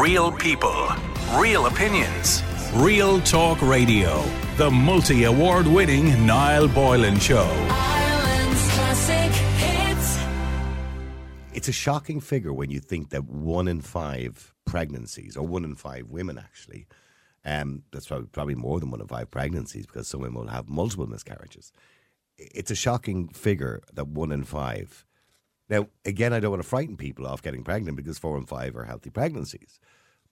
Real people, real opinions, real talk radio. The multi award winning Niall Boylan Show. Ireland's classic hits. It's a shocking figure when you think that one in five pregnancies, or one in five women actually, um, that's probably, probably more than one in five pregnancies because some women will have multiple miscarriages. It's a shocking figure that one in five. Now, again, I don't want to frighten people off getting pregnant because four and five are healthy pregnancies.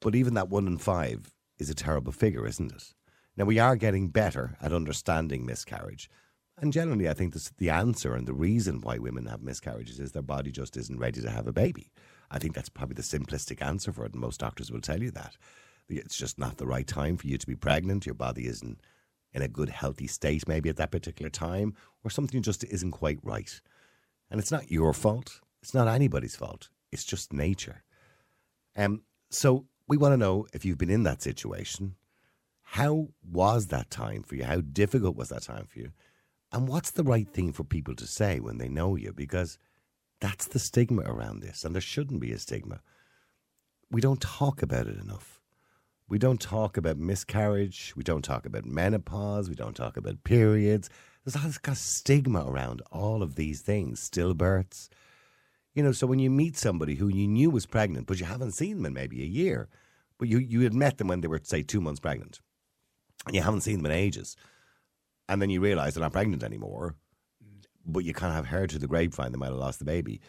But even that one in five is a terrible figure, isn't it? Now, we are getting better at understanding miscarriage. And generally, I think this, the answer and the reason why women have miscarriages is their body just isn't ready to have a baby. I think that's probably the simplistic answer for it, and most doctors will tell you that. It's just not the right time for you to be pregnant. Your body isn't in a good, healthy state maybe at that particular time, or something just isn't quite right. And it's not your fault. It's not anybody's fault. It's just nature. Um, so we want to know if you've been in that situation. How was that time for you? How difficult was that time for you? And what's the right thing for people to say when they know you? Because that's the stigma around this, and there shouldn't be a stigma. We don't talk about it enough. We don't talk about miscarriage. We don't talk about menopause. We don't talk about periods. There's all of stigma around all of these things, stillbirths. You know, so when you meet somebody who you knew was pregnant, but you haven't seen them in maybe a year, but you, you had met them when they were, say, two months pregnant, and you haven't seen them in ages, and then you realise they're not pregnant anymore, but you kind of have heard through the grapevine they might have lost the baby.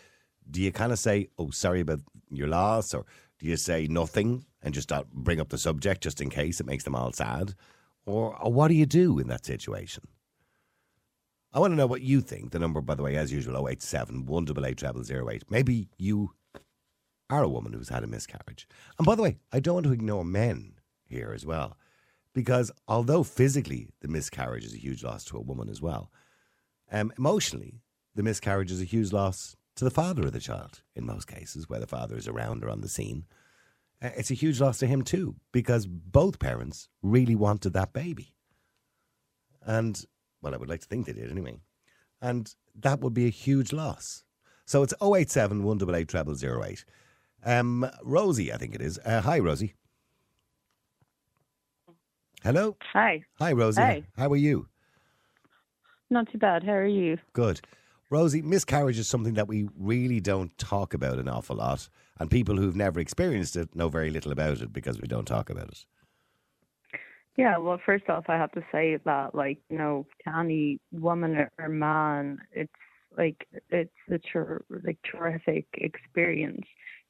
Do you kind of say, "Oh, sorry about your loss," or do you say nothing and just bring up the subject just in case it makes them all sad, or, or what do you do in that situation? I want to know what you think. The number, by the way, as usual, 087 188 0008. Maybe you are a woman who's had a miscarriage. And by the way, I don't want to ignore men here as well, because although physically the miscarriage is a huge loss to a woman as well, um, emotionally, the miscarriage is a huge loss to the father of the child in most cases, where the father is around or on the scene. Uh, It's a huge loss to him too, because both parents really wanted that baby. And, well, I would like to think they did anyway. And that would be a huge loss. So it's 087 188 0008. Um, Rosie, I think it is. Uh, hi, Rosie. Hello. Hi. Hi, Rosie. Hey. How are you? Not too bad. How are you? Good. Rosie, miscarriage is something that we really don't talk about an awful lot. And people who've never experienced it know very little about it because we don't talk about it. Yeah, well, first off, I have to say that, like, you know, to any woman or- or man, it's like it's a ter- like terrific experience,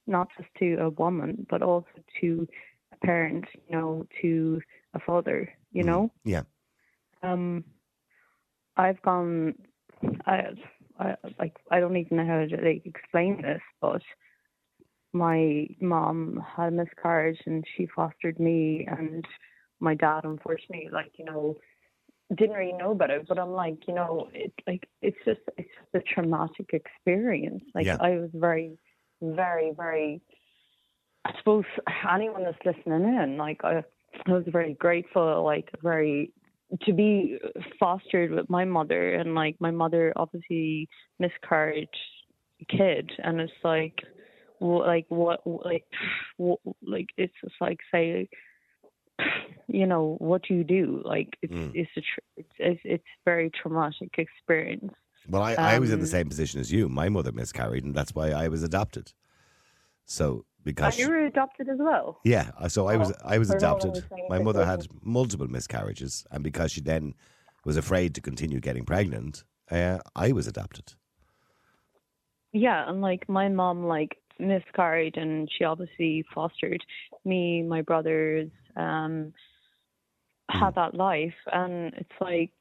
not just to a woman, but also to a parent, you know, to a father, you know. Yeah. Um, I've gone, I, I like, I don't even know how to like explain this, but my mom had a miscarriage and she fostered me, and my dad, unfortunately, like you know, didn't really know about it. But I'm like, you know, it like it's just it's just a traumatic experience. Like Yeah. I was very, very, very. I suppose anyone that's listening in, like I, I was very grateful, like very to be fostered with my mother and like my mother obviously miscarried kid and it's like like what like what, like it's just like say you know what do you do like it's Mm. it's a tr- it's, it's it's very traumatic experience Well, I, I was in the Um, same position as you. My mother miscarried, and that's why I was adopted. So because and you were adopted as well yeah, I- so I was I was adopted. My mother had multiple miscarriages, and because she then was afraid to continue getting pregnant, uh, I was adopted. Yeah, and like my mom like miscarried and she obviously fostered me, my brothers, um had that life and it's like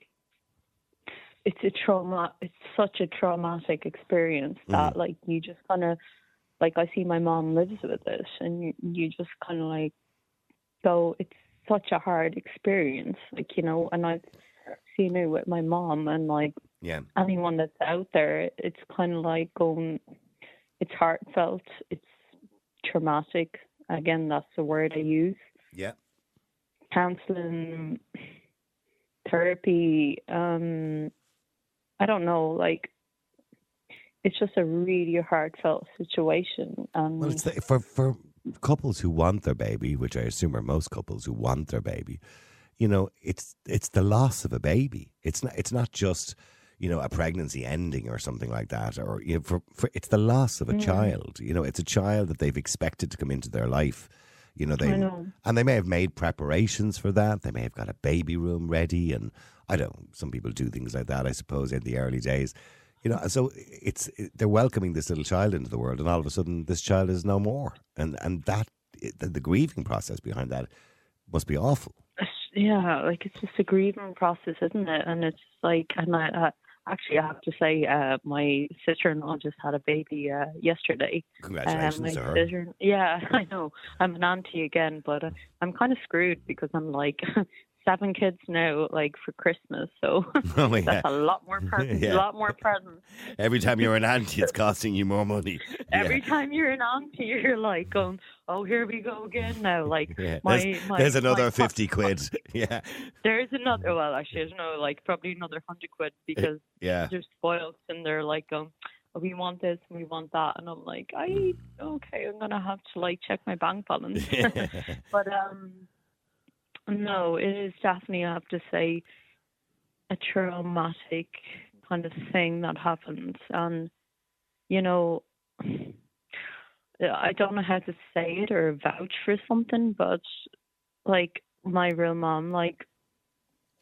it's a trauma it's such a traumatic experience that like you just kinda like I see my mom lives with it and you, you just kinda like go it's such a hard experience. Like, you know, and I've seen it with my mom and like Yeah, anyone that's out there, it's kind of like going, it's heartfelt, it's traumatic. Again, that's the word I use. yeah, Counseling, therapy, um, I don't know, like, it's just a really heartfelt situation. Um, Well, it's the, for for couples who want their baby, which I assume are most couples who want their baby, you know, it's it's the loss of a baby. It's not it's not just you know a pregnancy ending or something like that, or you know, for, for it's the loss of a child. You know, it's a child that they've expected to come into their life. You know, they know. and they may have made preparations for that. They may have got a baby room ready, and I don't. Some people do things like that, I suppose, in the early days. You know, so it's it, they're welcoming this little child into the world, and all of a sudden, this child is no more, and and that the, the grieving process behind that must be awful. Yeah, like it's just a grieving process, isn't it? And it's like, and I actually I have to say, uh, my sister-in-law just had a baby uh, yesterday. Congratulations Um, sister, yeah, I know. I'm an auntie again, but uh, I'm kind of screwed because I'm like seven kids now, like for Christmas. So Oh, yeah. that's a lot more presents. Yeah. A lot more presents. Every time you're an auntie, it's costing you more money. Every time you're an auntie, you're like going, "Oh, here we go again now." Like Yeah. my, there's, my, there's another pa- 50 quid. Yeah. There's another. Well, actually, I don't know. Like probably another hundred quid because Yeah. they're spoiled and they're like, um, oh, we want this and we want that, and I'm like, I okay, I'm gonna have to like check my bank balance. but um, no, it is definitely I have to say a traumatic kind of thing that happens, and you know. I don't know how to say it or vouch for something, but like my real mom, like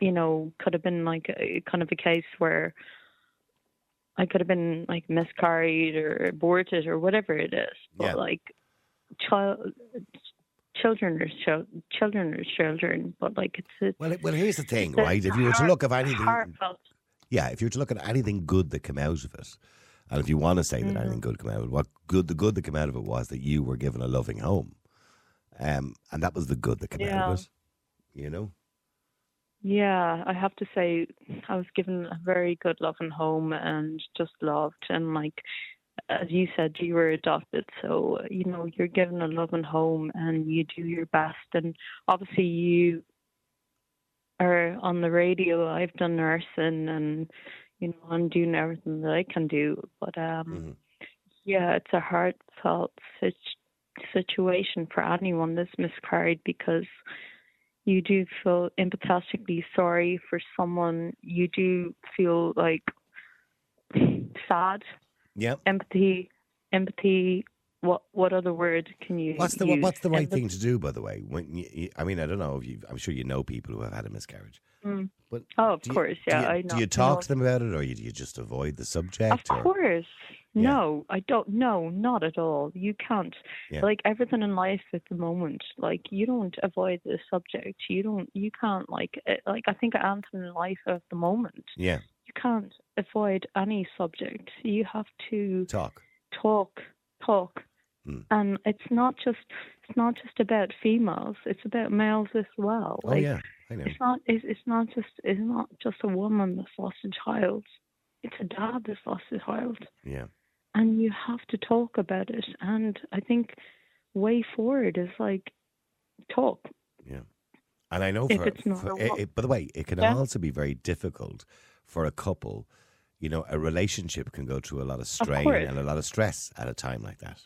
you know, could have been like a kind of a case where I could have been like miscarried or aborted or whatever it is. But Yeah. like child children are chil- children are children, but like it's a, Well, well, here's the thing, right? If you were to look at anything, heartfelt. yeah, if you were to look at anything good that came out of it, and if you want to say that Mm-hmm. anything good came out of it, what good the good that came out of it was that you were given a loving home, um, and that was the good that came out of it. You know, Yeah, I have to say I was given a very good loving home and just loved and like as you said, you were adopted, so you know you're given a loving home and you do your best. And obviously, you are on the radio. I've done nursing, and you know I'm doing everything that I can do. But um, Mhm. yeah, it's a heartfelt sit- situation for anyone that's miscarried because you do feel empathetically sorry for someone. You do feel like sad, yeah. empathy, empathy. What what other word can you? What's the use? what's the right thing to do, by the way? When you, you- I mean, I don't know if you. I'm sure you know people who have had a miscarriage. Mm. But Oh, of do you- course, do yeah. you, I know. Do you talk know. to them about it, or you, do you just avoid the subject? Of or- course. Yeah. No, I don't. No, not at all. You can't. Yeah. Like everything in life at the moment, like you don't avoid the subject. You don't. You can't like. eh, Like I think anything in life at the moment, Yeah, you can't avoid any subject. You have to talk. talk, talk, Mm. and it's not just. It's not just about females. It's about males as well. Oh Like, yeah, I know. it's not. It's, it's not just. It's not just a woman that's lost a child. It's a dad that's lost a child Yeah. and you have to talk about it. And I think way forward is like talk. Yeah. And I know for, it's not for it, it- by the way, it can Yeah. also be very difficult for a couple. You know, a relationship can go through a lot of strain course. and a lot of stress at a time like that.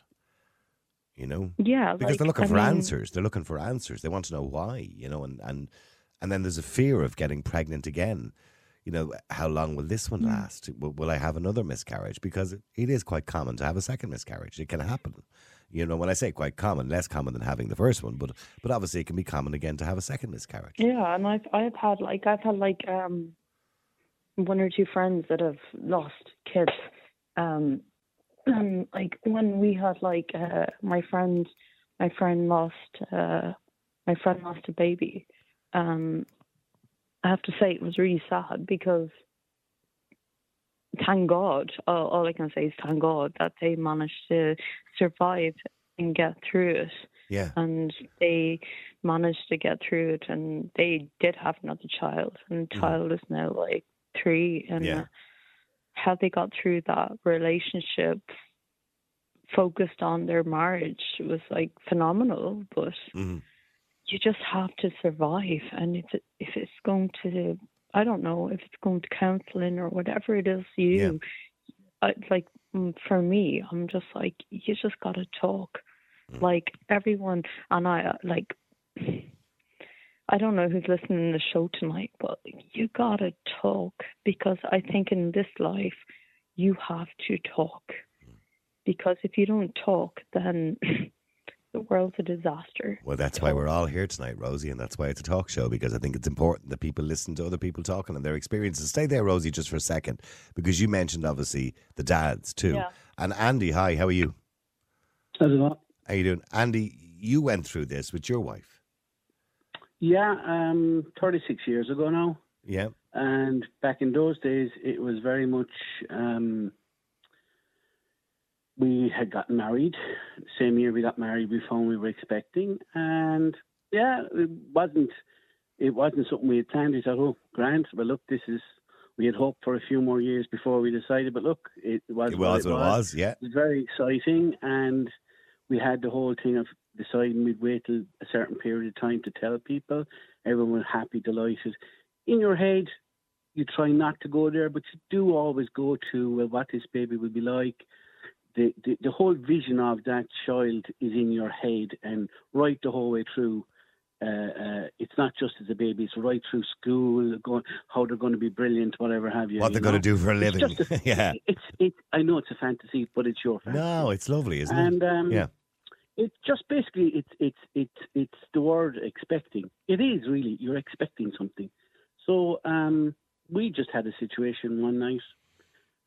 You know, Yeah, because like, they're looking I for mean, answers. They're looking for answers. They want to know why. You know, and and and then there's a fear of getting pregnant again. You know, how long will this one last? Will, will I have another miscarriage? Because it, it is quite common to have a second miscarriage. It can happen. You know, when I say quite common, less common than having the first one, but but obviously it can be common again to have a second miscarriage. Yeah, and I've I've had like I've had like um one or two friends that have lost kids. Um and like when we had like uh my friend my friend lost uh my friend lost a baby. Um I have to say it was really sad because thank God, all, all I can say is thank God that they managed to survive and get through it Yeah, and they managed to get through it and they did have another child and the child is now like three and Mm-hmm. Yeah. How they got through that relationship focused on their marriage was like phenomenal but hmm you just have to survive and if it, if it's going to i don't know if it's going to counseling or whatever it is you Yeah. I, like mm, for me i'm just like you just got to talk Like everyone, and I uh, like. I don't know who's listening to the show tonight, but you gotta talk because I think in this life you have to talk. Because if you don't talk, then the world's a disaster. Well, that's why we're all here tonight, Rosie, and that's why it's a talk show because I think it's important that people listen to other people talking and their experiences. Stay there, Rosie, just for a second, because you mentioned obviously the dads too. Yeah. And Andy, hi, how are you? How's it going? How you doing, Andy? You went through this with your wife, Yeah, um, 36 years ago now. yeah? And back in those days, it was very much. Um, we had gotten married. Same year we got married, we found we were expecting, and yeah, it wasn't. It wasn't something we had planned. We thought, "Oh, Grant, well, look, this is." We had hoped for a few more years before we decided, but look, it was It what was what it was, yeah. It was very exciting, and we had the whole thing of deciding we'd wait till a certain period of time to tell people. Everyone was happy, delighted. In your head, you try not to go there, but you do always go to well, what this baby will be like. The, the the whole vision of that child is in your head, and right the whole way through. Uh, uh, it's not just as a baby; it's right through school, going how they're going to be brilliant, whatever have you. what they're going to do for a living. just a- yeah. It's it. I know it's a fantasy, but it's your fantasy. No, it's lovely, isn't and it? um, Yeah. It's just basically it's it's it's it's the word expecting. It is really you're expecting something. So um, we just had a situation one night.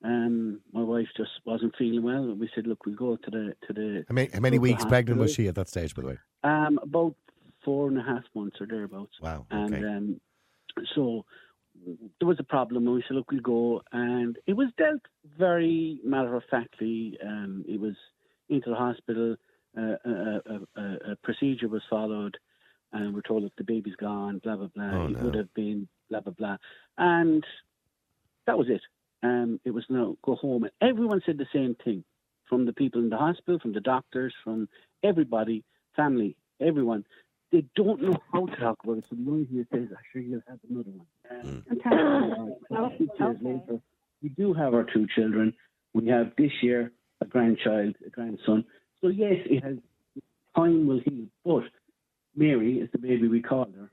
Um, my wife just wasn't feeling well. We said, "Look, we'll go to the to the How many, how many weeks pregnant was she at that stage, by the way? Um, about four and a half months or thereabouts. Wow. And Okay. um, so there was a problem, and we said, "Look, we'll go." And it was dealt very matter of factly. Um, it was into the hospital. Uh, a, a, a, a procedure was followed, and we're told that the baby's gone. Blah blah blah. Oh, it no. would have been blah blah blah, and that was it. Um, it was no go home, and everyone said the same thing, from the people in the hospital, from the doctors, from everybody, family, everyone. They don't know how to talk about it. So the only thing that says, "I'm sure you'll have another one." Um, and thank God, six years later, we do have our two children. We have this year a grandchild, a grandson. So yes, it has time will heal. But Mary is the baby we called her.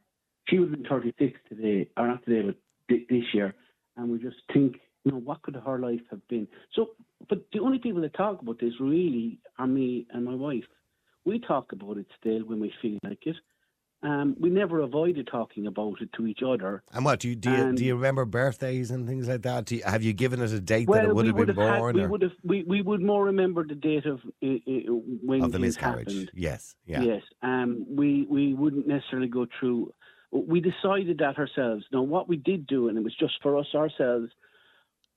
She have been 36 today, or not today, but this year. And we just think, you know, what could her life have been? So, but the only people that talk about this really are me and my wife. We talk about it still when we feel like it. Um, we never avoided talking about it to each other. And what do you do? You, do you remember birthdays and things like that? Do you, have you given it a date Well, that it would have been have had, born we would have, we, we would more remember the date of uh, when of the miscarriage? happened. Yes. Yeah. Yes, um, we we wouldn't necessarily go through. We decided that ourselves. Now, what we did do, and it was just for us ourselves,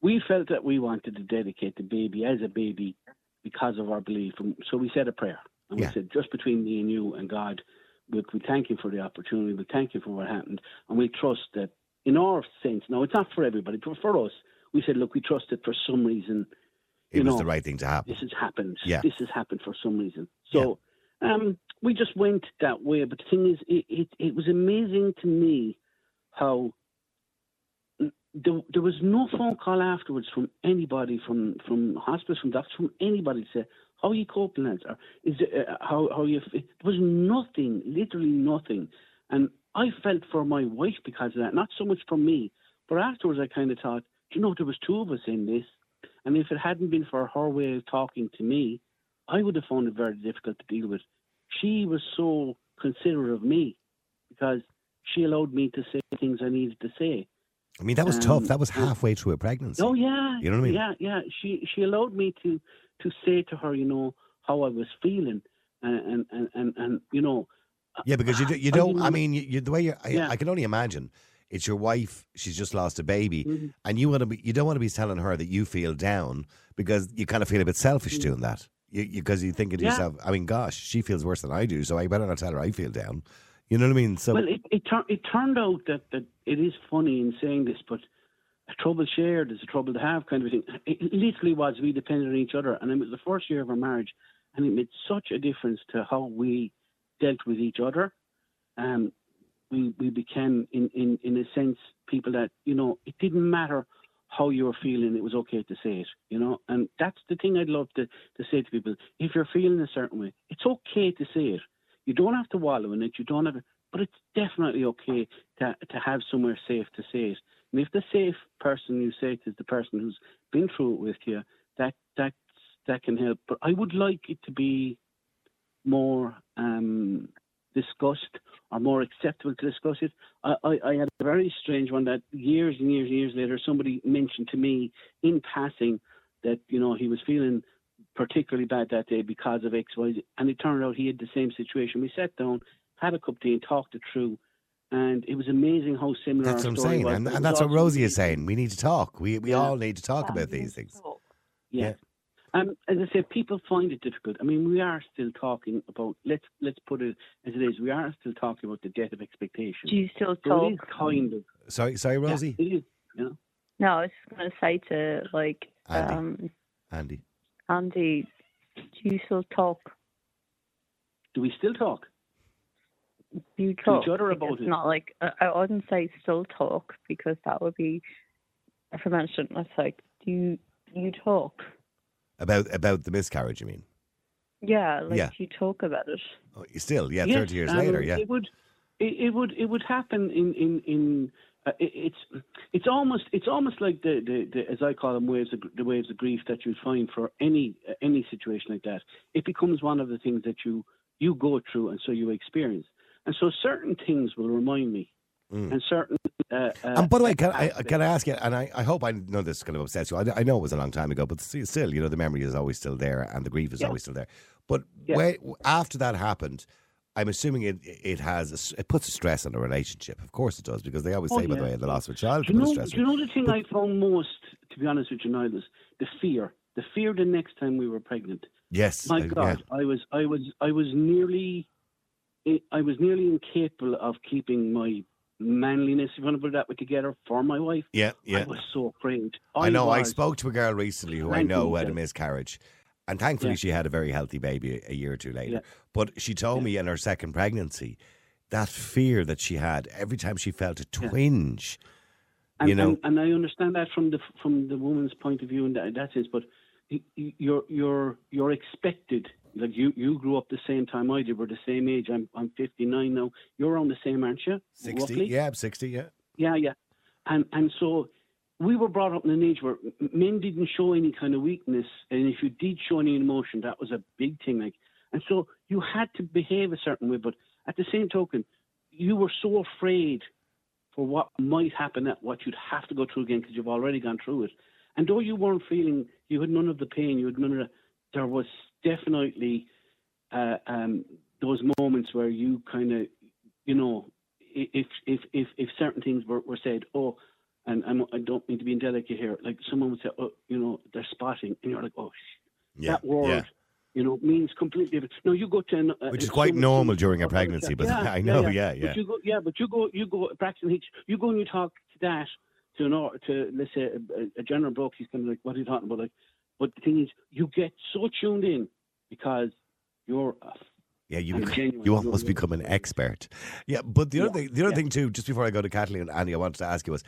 we felt that we wanted to dedicate the baby as a baby because of our belief. So we said a prayer, and Yeah. we said, just between me and you and God, we, we thank you for the opportunity. We thank you for what happened, and we trust that in our sense. Now, it's not for everybody, but for us, we said, look, we trust that for some reason It was know, the right thing to happen. this has happened. Yeah. This has happened for some reason. So um, we just went that way. But the thing is, it, it, it was amazing to me how there, there was no phone call afterwards from anybody, from from hospitals, from doctors, from anybody to say, how are you coping, lads? Is it, uh, how, how you, f-" there was nothing, literally nothing. And I felt for my wife because of that, not so much for me. But afterwards, I kind of thought, "Do you know, there was two of us in this. And if it hadn't been for her way of talking to me, I would have found it very difficult to deal with. She was so considerate of me because she allowed me to say things I needed to say. I mean, that was tough. Um, That was halfway through a pregnancy. Oh yeah, You know what I mean? Yeah, yeah. She she allowed me to to say to her, you know, how I was feeling, and and and, and you know. Yeah, because you do, you don't. I mean, you, you, the way you, I, Yeah. I can only imagine. It's your wife. She's just lost a baby, Mhm. and you want to be. You don't want to be telling her that you feel down because you kind of feel a bit selfish doing that. You because you, are thinking to. Yeah. yourself, I mean, gosh, she feels worse than I do, so I better not tell her I feel down. You know what I mean? So Well, it it, tur- it turned out that, that it is funny in saying this, but a trouble shared is a trouble to have kind of thing. It literally was we depended on each other, and it was the first year of our marriage, and it made such a difference to how we dealt with each other. Um, we we became in, in, in a sense people that you know it didn't matter how you were feeling, it was okay to say it, you know. And that's the thing I'd love to, to say to people. If you're feeling a certain way, it's okay to say it. You don't have to wallow in it. You don't have, but it's definitely okay to to have somewhere safe to say it. And if the safe person you say it is the person who's been through it with you, that that that can help. But I would like it to be more um, discussed or more acceptable to discuss it. I, I, I had a very strange one that years and years and years later, somebody mentioned to me in passing that you know he was feeling particularly bad that day because of X, Y, Z, and it turned out he had the same situation. We sat down, had a cup of tea, and talked it through. And it was amazing how similar That's our what I'm saying, was. and, and that's what Rosie is saying. We need to talk. We we Yeah. all need to talk Yeah, about these things. talk. Yeah. Um, as I said, people find it difficult. I mean, we are still talking about let's let's put it as it is. We are still talking about the death of expectation. Do you still So talk? it is kind of Sorry, sorry, yeah, Rosie, it is. You know, No, I was just going to say to like Andy. um, Andy. Andy, do you still talk? do we still talk? Do you talk? each other Like, about it's it? Not like I I wouldn't say still talk because that would be if I mentioned it's like do you do you talk? About about the miscarriage, you mean? Yeah, like Yeah. you talk about it? Oh, you still, yeah, Yes, thirty years um, later, yeah. It would, it, it would, it would happen in in in. Uh, it, it's it's almost it's almost like the, the, the as I call them waves of, the waves of grief that you find for any uh, any situation like that. It becomes one of the things that you you go through and so you experience. And so certain things will remind me, Mm. and certain. Uh, uh, And by the way, can I can I ask you? And I, I hope I know this is going to upset you. I, I know it was a long time ago, but still, still, you know, the memory is always still there, and the grief is Yeah. always still there. But Yeah. when, after that happened, I'm assuming it it has a it puts a stress on a relationship. Of course, it does because they always Oh, say, by the way, the loss of a child Do you know? stress. Do you know the thing I found most, to be honest with you, Niall, is the fear. The fear the next time we were pregnant. yes, My uh, I- God, yeah. I was, I was, I was nearly, eh, I was nearly incapable of keeping my manliness, if you want to put that way, together for my wife. yeah, yeah. I was so afraid. I know. I spoke to a girl recently who I know had a miscarriage, and thankfully Yeah. she had a very healthy baby a, year or two later. Yeah. But she told me in her second pregnancy that fear that she had every time she felt a twinge. and, you know- and, and I understand that from the from the woman's point of view, in that, that is, but you're you're you're expected. Like you, you grew up the same time I did. We're the same age. I'm I'm 59 now. You're around the same, aren't you? Sixty, Roughly? yeah, sixty, yeah. Yeah, yeah. And and so we were brought up in an age where men didn't show any kind of weakness, and if you did show any emotion, that was a big thing. Like, and so you had to behave a certain way. But at the same token, you were so afraid for what might happen, that what you'd have to go through again because you've already gone through it. And though you weren't feeling, you had none of the pain, you had none of the, there was definitely uh, um, those moments where you kind of, you know, if if if if certain things were, were said, oh, and I'm, I don't mean to be indelicate here, like someone would say, oh, you know, they're spotting, and you're like, oh, sh- Yeah, that word. yeah. You know, means completely different. No, you go to an, uh, Which is quite normal during a pregnancy, but yeah, I know, yeah, yeah, yeah. But you go, yeah, but you go, you go, Braxton Hicks, you go and you talk to that to an, or- to let's say a, a general bloke. He's kind of like, what are you talking about? Like, but the thing is, you get so tuned in because you're. A, Yeah, you you almost become an expert. Yeah, but the other Yeah, thing, the other yeah. thing too, just before I go to Kathleen and Andy, I wanted to ask you was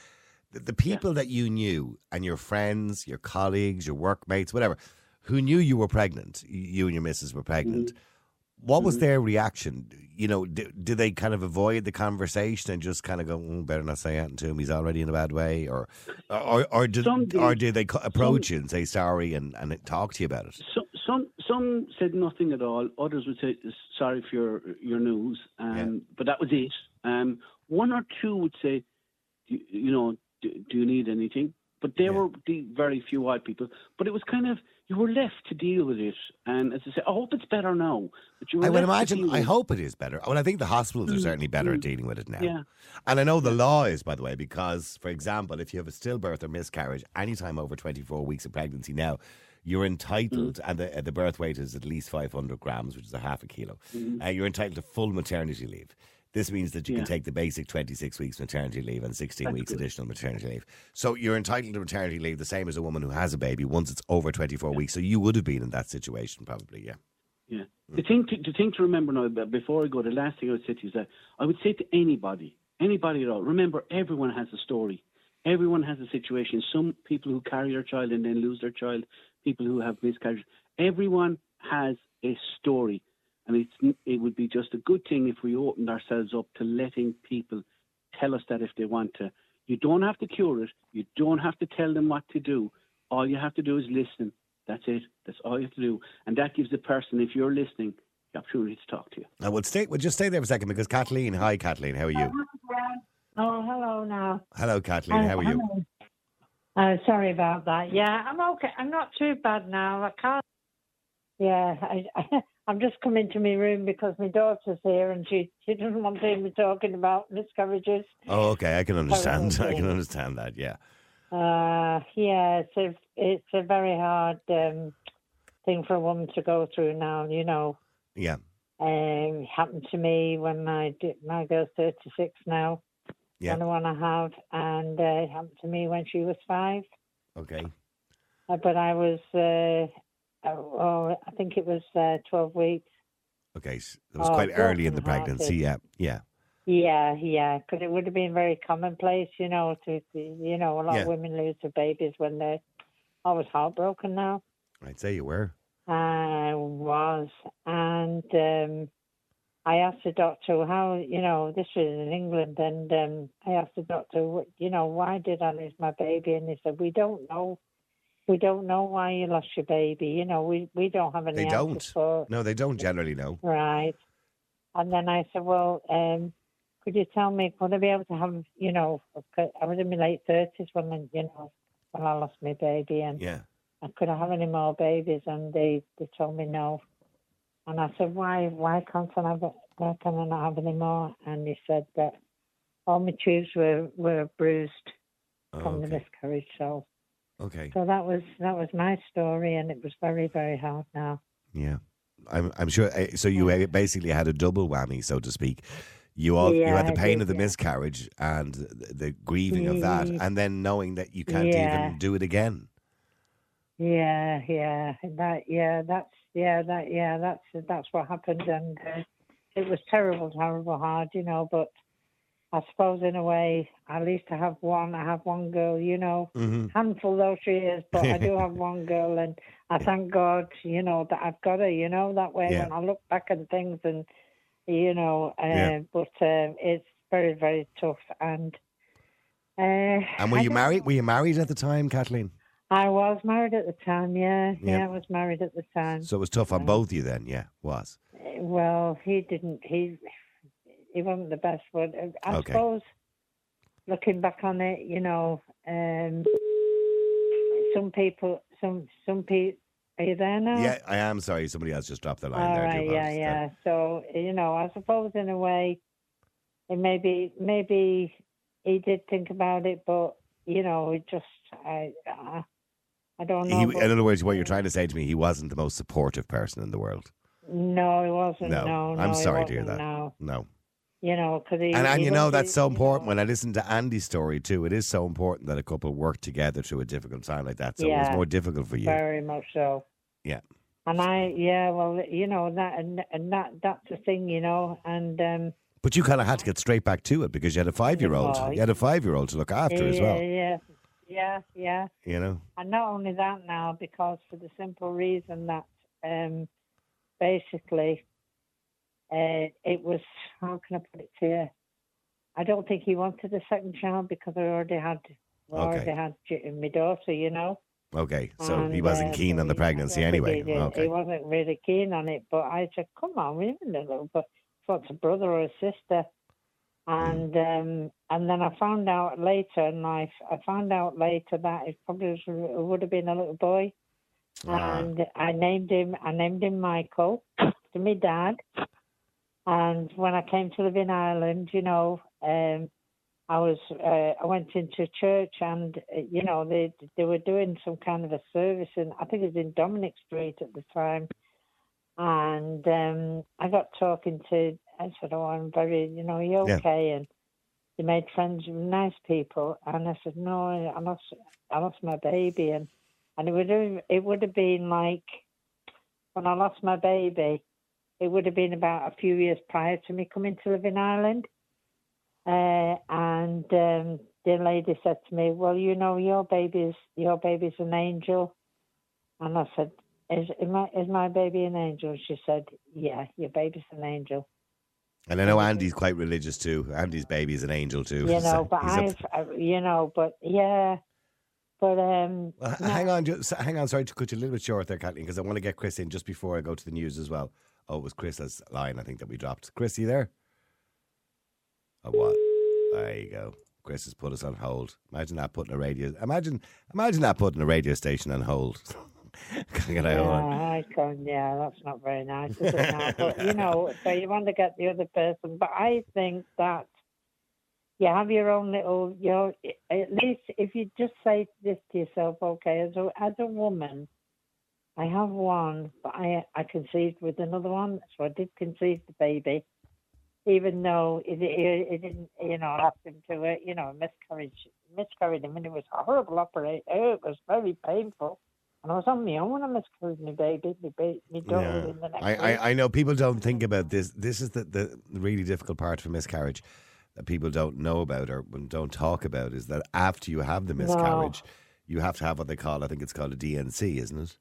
the, the people that you knew and your friends, your colleagues, your workmates, whatever, who knew you were pregnant, you and your missus were pregnant. Mm-hmm. What was their reaction? You know, did, did they kind of avoid the conversation and just kind of go, mm, "Better not say anything to him; he's already in a bad way," or, or, or did, Some or did they approach you and say sorry and, and talk to you about it? So, some some said nothing at all. Others would say sorry for your your news, um, but that was it. Um, one or two would say, you, you know, do, do you need anything? But there Yeah. were the very few white people. But it was kind of you were left to deal with it. And as I say, I hope it's better now. But you were I would imagine. I hope it is better. Well, I think the hospitals are certainly better at dealing with it now. Mm, Yeah. And I know the law is, by the way, because, for example, if you have a stillbirth or miscarriage, anytime over 24 weeks of pregnancy now, you're entitled, Mm. and the, uh, the birth weight is at least 500 grams, which is a half a kilo. Uh, you're entitled to full maternity leave. This means that you can Mm-hmm. Take the basic 26 weeks maternity leave and 16 That's weeks good. additional maternity leave. So you're entitled to maternity leave the same as a woman who has a baby once it's over 24 weeks. So you would have been in that situation, probably, yeah. Yeah. The thing to, the thing to remember now, before I go, the last thing I would say to you is that I would say to anybody, anybody at all, remember everyone has a story. Everyone has a situation. Some people who carry their child and then lose their child, people who have miscarriage. Everyone has a story. And it's, it would be just a good thing if we opened ourselves up to letting people tell us that if they want to. You don't have to cure it. You don't have to tell them what to do. All you have to do is listen. That's it. That's all you have to do. And that gives the person, if you're listening, the opportunity to talk to you. I would stay. Would just stay there for a second because Kathleen. Hi, Kathleen. How are you? Oh, hello now. Hello, Kathleen. How are you? Uh, sorry about that. Yeah, I'm okay. I'm not too bad now. I can't. Yeah, I, I, I'm just coming to my room because my daughter's here and she, she doesn't want to hear me talking about miscarriages. Oh, okay. I can understand. I can understand that. Yeah. Uh, yeah, it's a, it's a very hard um, thing for a woman to go through now, you know. Yeah. Um, it happened to me when I did, my girl's 36 now, Yeah. and the one I have, and uh, it happened to me when she was five. Okay. Uh, but I was, uh, oh, oh, I think it was uh, 12 weeks. Okay. It was Oh, quite early in the pregnancy. Yeah. Yeah. Yeah, yeah, because it would have been very commonplace, you know, to, you know, a lot Yeah. of women lose their babies when they're was heartbroken now. I'd say you were. I was, and um, I asked the doctor how, you know, this was in England, and um, I asked the doctor, you know, why did I lose my baby? And he said, we don't know. We don't know why you lost your baby. You know, we, we don't have any They don't. for No, they don't generally know. Right. And then I said, well, um, could you tell me, could I be able to have, you know, I was in my late 30s when, I- you know, when I lost my baby and Yeah. I could I have any more babies? And they, they told me no. And I said, why, why can't I have, why can I not have any more? And he said that all my tubes were, were bruised Oh, from the miscarriage. So, Okay. so that was, that was my story and it was very, very hard now. Yeah. I'm. I'm sure. eh, So you eh, basically had a double whammy, so to speak. You all you had the pain did, of the yeah. miscarriage and the, the grieving of that, and then knowing that you can't Yeah. even do it again. Yeah, yeah, that, yeah, that's, yeah, that, yeah, that's, that's what happened, and uh, it was terrible, terrible, hard, you know. But I suppose in a way, at least I have one. I have one girl, you know, Mm-hmm. handful though she is, but I do have one girl, and I thank God, you know, that I've got her, you know, that way Yeah. when I look back at things, and you know, uh, Yeah. but um, it's very, very tough, and. Uh, And were I you married? know. Were you married at the time, Kathleen? I was married at the time, yeah. Yeah. Yeah, I was married at the time. So it was tough on both of you then. Yeah, was. Well, he didn't. He he wasn't the best one. I Okay. suppose looking back on it, you know, um, some people, some some people. Are you there now? Yeah, I am sorry. Somebody else just dropped the line All there. Right. Yeah, yeah. So you know, I suppose in a way, it maybe maybe he did think about it, but you know, it just I I, I don't know. He, but- in other words, what you're trying to say to me, he wasn't the most supportive person in the world. no, he wasn't. No, No, I'm sorry to hear that. No, No. You know, because he And, and you know, that's so you know, important. When I listen to Andy's story too, it is so important that a couple work together through a difficult time like that. So it was more difficult for you. Very much so. Yeah. And I, yeah, well, you know that, and, and that that's the thing, you know, and um, But you kind of had to get straight back to it because you had a five year old. Well, You had a five year old to look after yeah, as well. yeah, yeah, yeah, You know? and not only that now, because for the simple reason that um, basically uh, it was how can I put it to you? I don't think he wanted a second child because I already had, I Okay. already had my daughter, you know. Okay. So he wasn't uh, keen on the pregnancy anyway. He. Okay. he wasn't really keen on it, but I said, "Come on, we even a little, but what's a brother or a sister?" And um, and then I found out later in life. I found out later that it probably was, it would have been a little boy, Ah. and I named him. I named him Michael to my dad. And when I came to live in Ireland, you know, um, I was uh, I went into church and uh, you know they they were doing some kind of a service and I think it was in Dominick Street at the time, and um, I got talking to I said oh I'm very you know are you Yeah. okay? And they made friends with nice people. And I said no I lost I lost my baby. And and it would have it would have been like when I lost my baby it would have been about a few years prior to me coming to live in Ireland uh, and um, the lady said to me, "Well, you know, your baby's your baby's an angel," and I said, "Is, is my is my baby an angel?" She said, "Yeah, your baby's an angel." And I know Andy's quite religious too. Andy's baby is an angel too. You So know, but I've, uh, you know, but yeah, but um, Well, no, hang on, just, hang on. Sorry to cut you a little bit short there, Kathleen, because I want to get Chris in just before I go to the news as well. Oh, it was Chris's line, I think, that we dropped. Chris, you there? Oh, what? There you go. Chris has put us on hold. Imagine that putting a radio. Imagine, imagine that putting a radio station on hold. Can I Yeah? I can, yeah, that's not very nice, is it? Now? But you know, so you want to get the other person. But I think that you have your own little, you know, at least if you just say this to yourself, okay, as a as a woman, I have one, but I I conceived with another one, so I did conceive the baby, even though it it, it didn't, you know, happen to it, you know, miscarriage miscarried him, and it was a horrible operation. It was very painful. And I was on my own when I miscarried my baby, my, ba- my daughter Yeah. in the next I. I, I know people don't think about this. This is the, the really difficult part for miscarriage that people don't know about or don't talk about is that after you have the miscarriage, you have to have what they call, I think it's called a DNC, isn't it?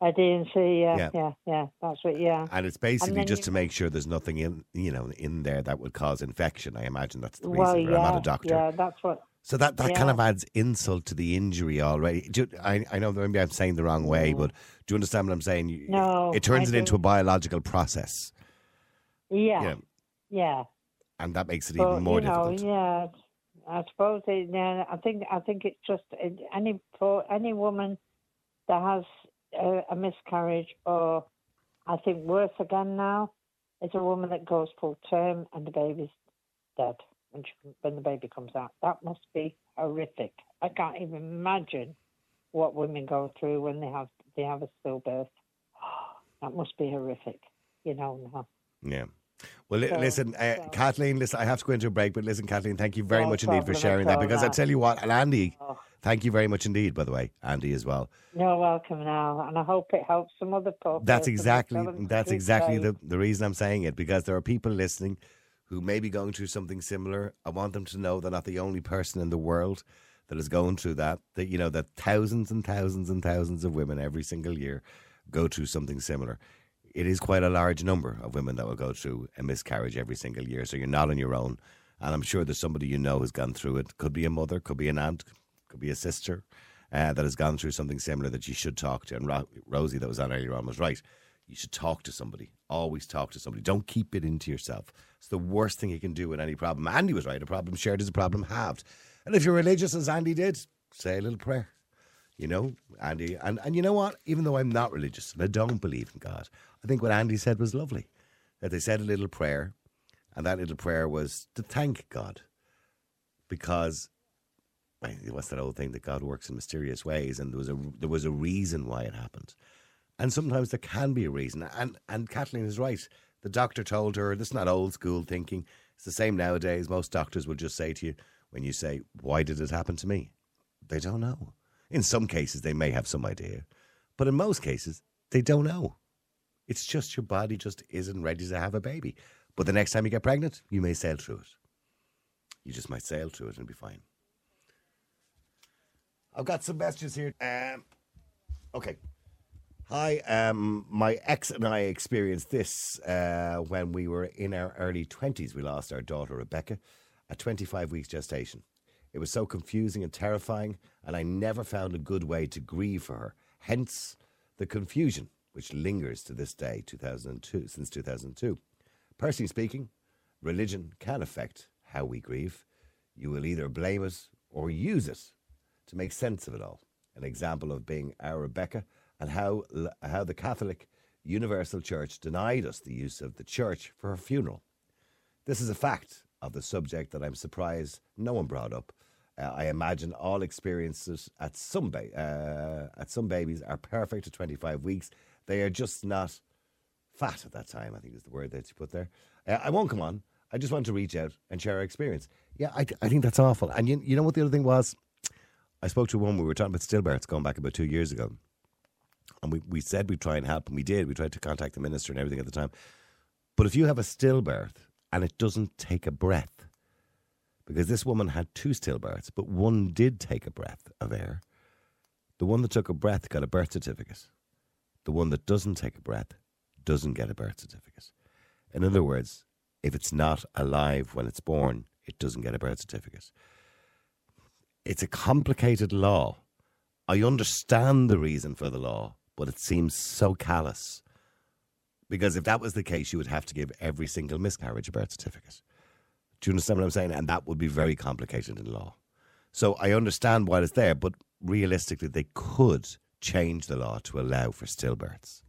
I didn't see, yeah, Yeah. yeah, yeah, that's what, yeah. And it's basically then just you- to make sure there's nothing in, you know, in there that would cause infection. I imagine that's the reason Well, yeah, I'm not a doctor. yeah, that's what, So that, that kind of adds insult to the injury already. Do you- I, I know maybe I'm saying the wrong way, mm. but do you understand what I'm saying? You- No, It turns I it into a biological process. yeah, Yeah. yeah. And that makes it But, even more you know, difficult. yeah, I suppose it, yeah, I think I think it's just any for any woman that has a, a miscarriage, or I think worse again now, is a woman that goes full term and the baby's dead when she, when the baby comes out. That must be horrific. I can't even imagine what women go through when they have they have a stillbirth. That must be horrific, you know. Now. Yeah. Well, So- listen, uh, so- Kathleen, listen, I have to go into a break, but listen, Kathleen, thank you very No much indeed for sharing that because I tell you what, and Andy, Oh. thank you very much indeed, by the way, Andy as well. You're welcome now, and I hope it helps some other people. That's exactly Tell them to that's exactly the, the reason I'm saying it because there are people listening who may be going through something similar. I want them to know they're not the only person in the world that is going through that. That you know that thousands and thousands and thousands of women every single year go through something similar. It is quite a large number of women that will go through a miscarriage every single year. So you're not on your own, and I'm sure there's somebody you know who's gone through it. Could be a mother, could be an aunt, could be a sister uh, that has gone through something similar that you should talk to. And Ro- Rosie, that was on earlier on, was right. You should talk to somebody. Always talk to somebody. Don't keep it into yourself. It's the worst thing you can do with any problem. Andy was right. A problem shared is a problem halved. And if you're religious, as Andy did, say a little prayer. You know, Andy, and, and you know what? Even though I'm not religious and I don't believe in God, I think what Andy said was lovely. That they said a little prayer, and that little prayer was to thank God because what's that old thing that God works in mysterious ways, and there was a there was a reason why it happened, and sometimes there can be a reason. And and Kathleen is right. The doctor told her this is not old school thinking. It's the same nowadays. Most doctors will just say to you when you say, "Why did it happen to me?" They don't know. In some cases, they may have some idea, but in most cases, they don't know. It's just your body just isn't ready to have a baby. But the next time you get pregnant, you may sail through it. You just might sail through it and be fine. I've got some messages here. Um, okay. Hi, um, my ex and I experienced this uh, when we were in our early 20s. We lost our daughter, Rebecca, at 25 weeks gestation. It was so confusing and terrifying, and I never found a good way to grieve for her. Hence the confusion, which lingers to this day, 2002, since 2002. Personally speaking, religion can affect how we grieve. You will either blame it or use it to make sense of it all. An example of being our Rebecca and how, how the Catholic Universal Church denied us the use of the church for her funeral. This is a fact of the subject that I'm surprised no one brought up. Uh, I imagine all experiences at some ba- uh, at some babies are perfect at 25 weeks. They are just not fat at that time. I think is the word that you put there. Uh, I won't come on. I just want to reach out and share our experience. Yeah, I, I think that's awful. And you, you know what the other thing was? I spoke to a woman. We were talking about stillbirths going back about two years ago, and we, we said we'd try and help, and we did. We tried to contact the minister and everything at the time. But if you have a stillbirth and it doesn't take a breath, because this woman had two stillbirths, but one did take a breath of air. The one that took a breath got a birth certificate. The one that doesn't take a breath doesn't get a birth certificate. In other words, if it's not alive when it's born, it doesn't get a birth certificate. It's a complicated law. I understand the reason for the law, but it seems so callous. Because if that was the case, you would have to give every single miscarriage a birth certificate. Do you understand what I'm saying? And that would be very complicated in law. So I understand why it's there, but realistically, they could change the law to allow for stillbirths,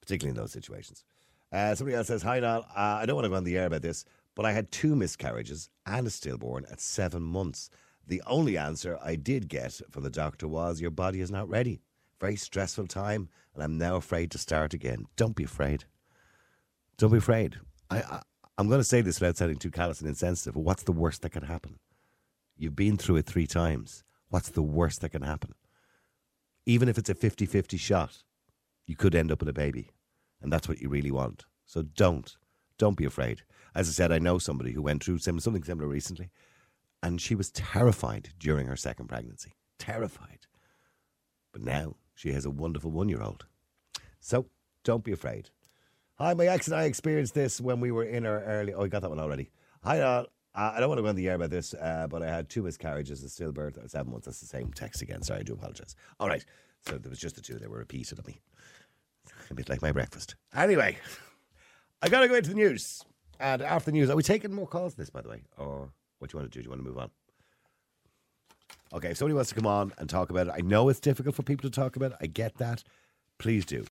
particularly in those situations. Uh, somebody else says, Hi, Niall. Uh, I don't want to go on the air about this, but I had two miscarriages and a stillborn at seven months. The only answer I did get from the doctor was, Your body is not ready. Very stressful time, and I'm now afraid to start again. Don't be afraid. Don't be afraid. I, I, I'm going to say this without sounding too callous and insensitive, but what's the worst that can happen? You've been through it three times. What's the worst that can happen? Even if it's a 50 50 shot, you could end up with a baby. And that's what you really want. So don't. Don't be afraid. As I said, I know somebody who went through something similar recently, and she was terrified during her second pregnancy. Terrified. But now she has a wonderful one year old. So don't be afraid. Hi, my ex and I experienced this when we were in our early. Oh, I got that one already. Hi, all. Uh, I don't want to go on the air about this, uh, but I had two miscarriages, a stillbirth, at seven months. That's the same text again. Sorry, I do apologise. All right. So there was just the two. They were repeated on me. A bit like my breakfast. Anyway, I got to go into the news. And after the news, are we taking more calls this, by the way? Or what do you want to do? Do you want to move on? Okay, if somebody wants to come on and talk about it, I know it's difficult for people to talk about it. I get that. Please do.